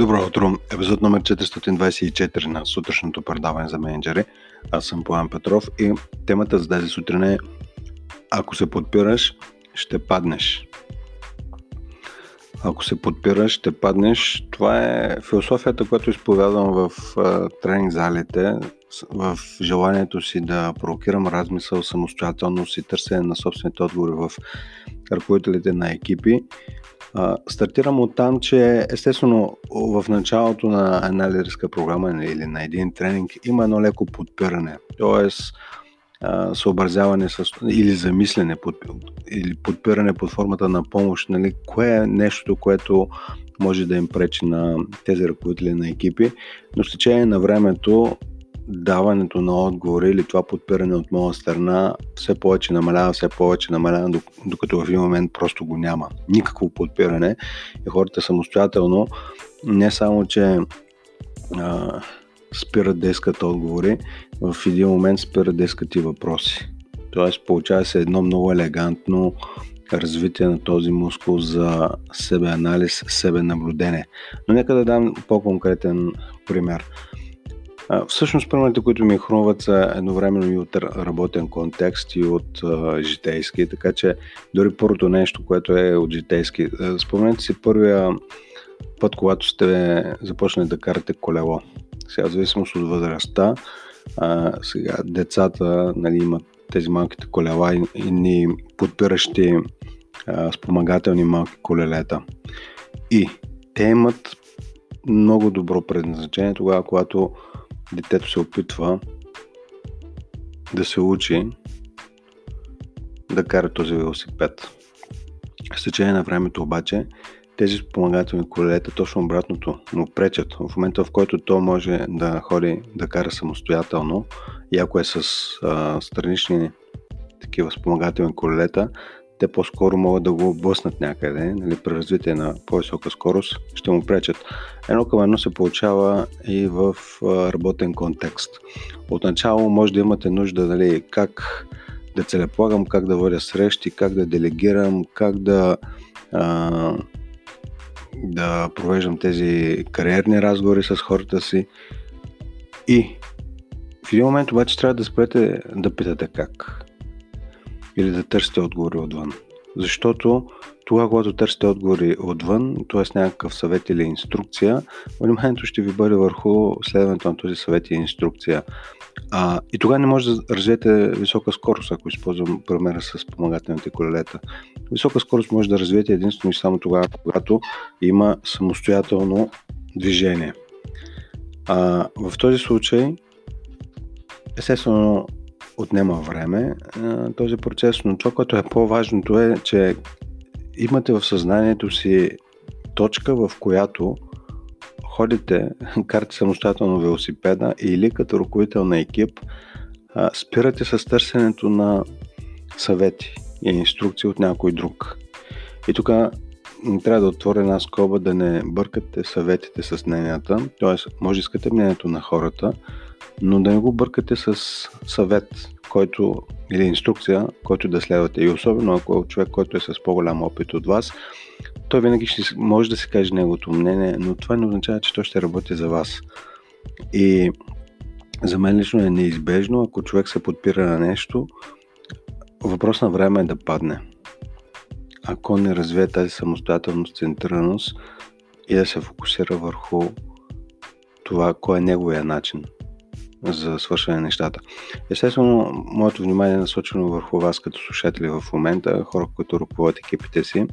Добро утро! Епизод номер 424 на сутрешното предаване за менеджери. Аз съм Поян Петров и темата за тази сутрин е Ако се подпираш, ще паднеш. Ако се подпираш, ще паднеш. Това е философията, която изповядвам в тренинг залите, в желанието си да провокирам размисъл, самостоятелност и търсене на собствените отговори в ръководителите на екипи стартирам от там, че естествено в началото на една лидерска програма или на един тренинг има едно леко подпиране. Тоест, съобразяване с, или замислене под, или подпиране под формата на помощ, нали, кое е нещото, което може да им пречи на тези ръководители на екипи, но с течение на времето даването на отговори или това подпиране от моя страна все повече намалява, все повече намалява, докато в един момент просто го няма. Никакво подпиране и хората самостоятелно не само, че а, спират да искат отговори, в един момент спират да искат и въпроси. Тоест получава се едно много елегантно развитие на този мускул за себе анализ, себе наблюдение. Но нека да дам по-конкретен пример. Всъщност примерите, които ми хрумват са едновременно и от работен контекст и от а, житейски, така че дори първото нещо, което е от житейски. Спомнете си първия път, когато сте започнали да карате колело. Сега, в зависимост от възрастта, а, сега децата нали, имат тези малките колела и, и ни подпиращи а, спомагателни малки колелета. И те имат много добро предназначение тогава, когато детето се опитва да се учи да кара този велосипед. С течение на времето обаче тези спомагателни колелета точно обратното му пречат. В момента в който то може да ходи да кара самостоятелно и ако е с а, странични такива спомагателни колелета, те по-скоро могат да го блъснат някъде, нали, при развитие на по-висока скорост ще му пречат. Едно към едно се получава и в работен контекст. Отначало може да имате нужда нали, как да целеполагам, как да водя срещи, как да делегирам, как да, а, да провеждам тези кариерни разговори с хората си. И в един момент обаче трябва да спрете да питате как или да търсите отговори отвън. Защото тогава, когато търсите отговори отвън, т.е. някакъв съвет или инструкция, вниманието ще ви бъде върху следването на този съвет и инструкция. А, и тогава не може да развиете висока скорост, ако използвам примера с спомагателните колелета. Висока скорост може да развиете единствено и само тогава, когато има самостоятелно движение. А, в този случай, естествено, отнема време този процес, но това, което е по-важното е, че имате в съзнанието си точка, в която ходите, карате самостоятелно велосипеда или като ръководител на екип, спирате с търсенето на съвети и инструкции от някой друг. И тук трябва да отворя една скоба да не бъркате съветите с мненията, т.е. може искате мнението на хората, но да не го бъркате с съвет, който или инструкция, който да следвате. И особено ако е човек, който е с по-голям опит от вас, той винаги ще може да се каже неговото мнение, но това не означава, че той ще работи за вас. И за мен лично е неизбежно, ако човек се подпира на нещо, въпрос на време е да падне. Ако не развие тази самостоятелност, центрираност и да се фокусира върху това, кой е неговия начин за свършване на нещата. Естествено, моето внимание е насочено върху вас като слушатели в момента, хора, които ръководят екипите си.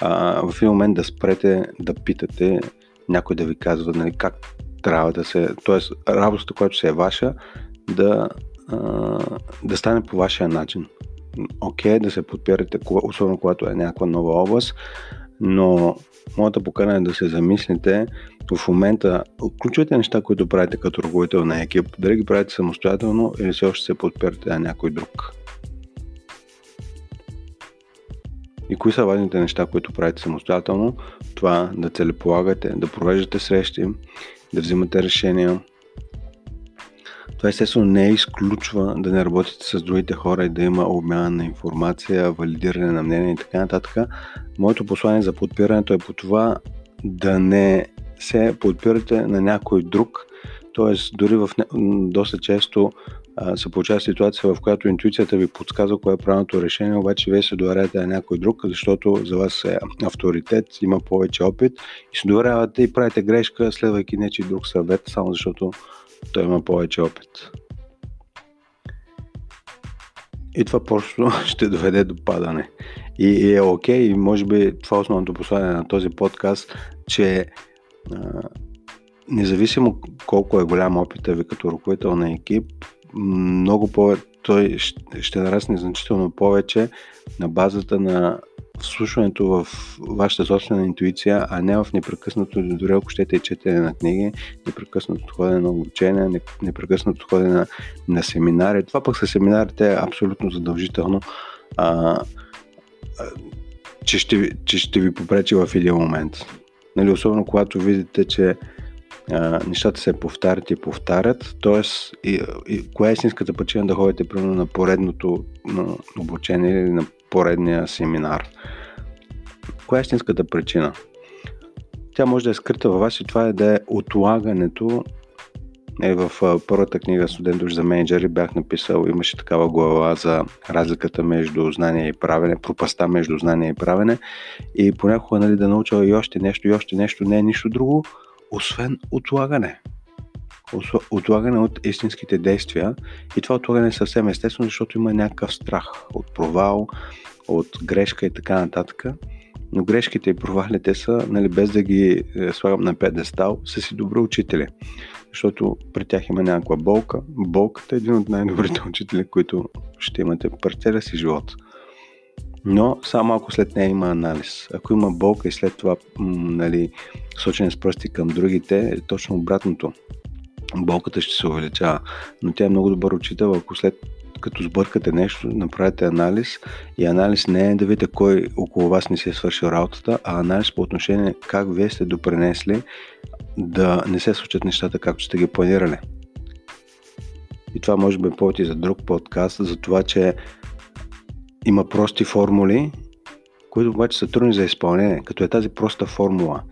А, в един момент да спрете да питате някой да ви казва нали, как трябва да се... Тоест, работата, която се е ваша, да, а, да стане по вашия начин. Окей, okay, да се подпирате, особено когато е някаква нова област, но моята покана е да се замислите в момента, ключовите неща, които правите като ръководител на екип, дали ги правите самостоятелно или все още се подпирате на някой друг. И кои са важните неща, които правите самостоятелно? Това да целеполагате, да провеждате срещи, да взимате решения. Това естествено не изключва да не работите с другите хора и да има обмяна на информация, валидиране на мнение и така нататък. Моето послание за подпирането е по това да не се подпирате на някой друг, т.е. дори в доста често а, се получава ситуация, в която интуицията ви подсказва кое е правилното решение, обаче вие се доверяте на някой друг, защото за вас е авторитет, има повече опит и се доверявате и правите грешка, следвайки нечи друг съвет, само защото той има повече опит. И това просто ще доведе до падане. И, е окей, и може би това е основното послание на този подкаст, че а, независимо колко е голям опита ви като ръководител на екип, много повече, той ще нарасне значително повече на базата на вслушването в вашата собствена интуиция, а не в непрекъснато, дори ако щете четене на книги, непрекъснато ходене на обучение, непрекъснато ходене на, на семинари. Това пък са семинарите е абсолютно задължително, а, а, че, ще, че ще ви попречи в един момент. Нали, особено когато видите, че а, нещата се повтарят и повтарят, т.е. И, и, коя е истинската причина да ходите примерно на поредното на обучение или на поредния семинар? Коя е истинската причина? Тя може да е скрита във вас и това е да е отлагането е, в първата книга Студент за менеджери бях написал, имаше такава глава за разликата между знание и правене, пропаста между знание и правене и понякога нали, да науча и още нещо, и още нещо, не е нищо друго, освен отлагане. Отлагане от истинските действия. И това отлагане е съвсем естествено, защото има някакъв страх от провал, от грешка и така нататък. Но грешките и провалите са, нали, без да ги е, слагам на педестал, са си добри учители. Защото при тях има някаква болка. Болката е един от най-добрите учители, които ще имате през целия си живот но само ако след нея има анализ. Ако има болка и след това нали, сочене с пръсти към другите, е точно обратното. Болката ще се увеличава, но тя е много добър учител, ако след като сбъркате нещо, направите анализ и анализ не е да видите кой около вас не си е свършил работата, а анализ по отношение как вие сте допренесли да не се случат нещата както сте ги планирали. И това може би е повече за друг подкаст, за това, че има прости формули, които обаче са трудни за изпълнение, като е тази проста формула.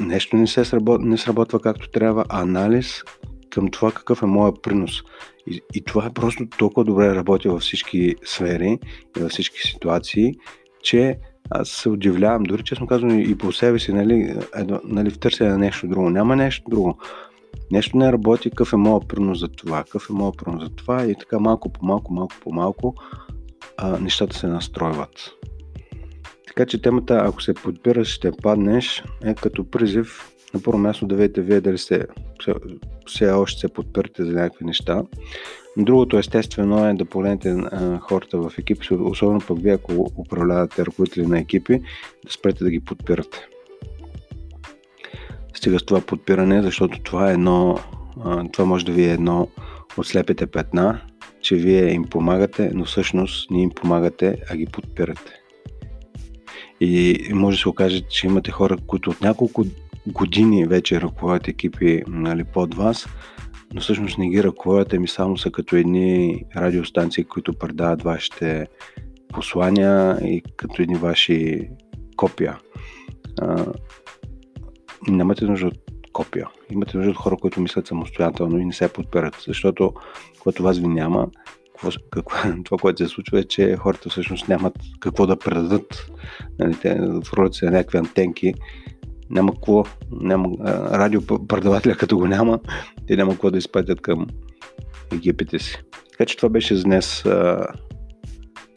Нещо не се сработва, не сработва както трябва, анализ към това какъв е моят принос. И, и това е просто толкова добре работи във всички сфери и във всички ситуации, че аз се удивлявам, дори честно казвам и по себе си, нали, едно, нали, в търсене на нещо друго. Няма нещо друго нещо не работи, какъв е моят принос за това, какъв е моят принос за това и така малко по малко, малко по малко а, нещата се настройват. Така че темата, ако се подбираш, ще паднеш, е като призив на първо място да видите вие дали сте все още се подпирате за някакви неща. Другото естествено е да погледнете хората в екипи, особено пък вие ако управлявате ръководители на екипи, да спрете да ги подпирате стига с това подпиране, защото това е едно, това може да ви е едно от слепите петна, че вие им помагате, но всъщност не им помагате, а ги подпирате. И може да се окаже, че имате хора, които от няколко години вече ръководят екипи нали, под вас, но всъщност не ги ръководят, ами само са като едни радиостанции, които предават вашите послания и като едни ваши копия нямате нужда от копия. Имате нужда от хора, които мислят самостоятелно и не се подпират, защото когато вас ви няма, какво, какво, това, което се случва е, че хората всъщност нямат какво да предадат. Нали, те ролята си на някакви антенки, няма какво, няма, радиопредавателя като го няма, те няма какво да изпратят към екипите си. Така че това беше за днес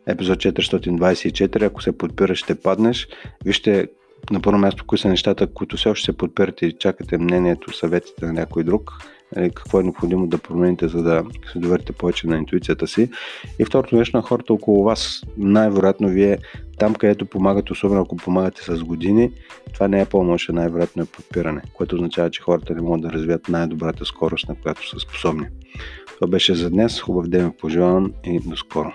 епизод 424. Ако се подпираш, ще паднеш. Вижте на първо място, кои са нещата, които все още се подпирате и чакате мнението, съветите на някой друг, нали, какво е необходимо да промените, за да се доверите повече на интуицията си. И второто нещо на хората около вас, най-вероятно вие там, където помагате, особено ако помагате с години, това не е помощ, а най-вероятно е подпиране, което означава, че хората не могат да развият най-добрата скорост, на която са способни. Това беше за днес. Хубав ден пожелавам и до скоро.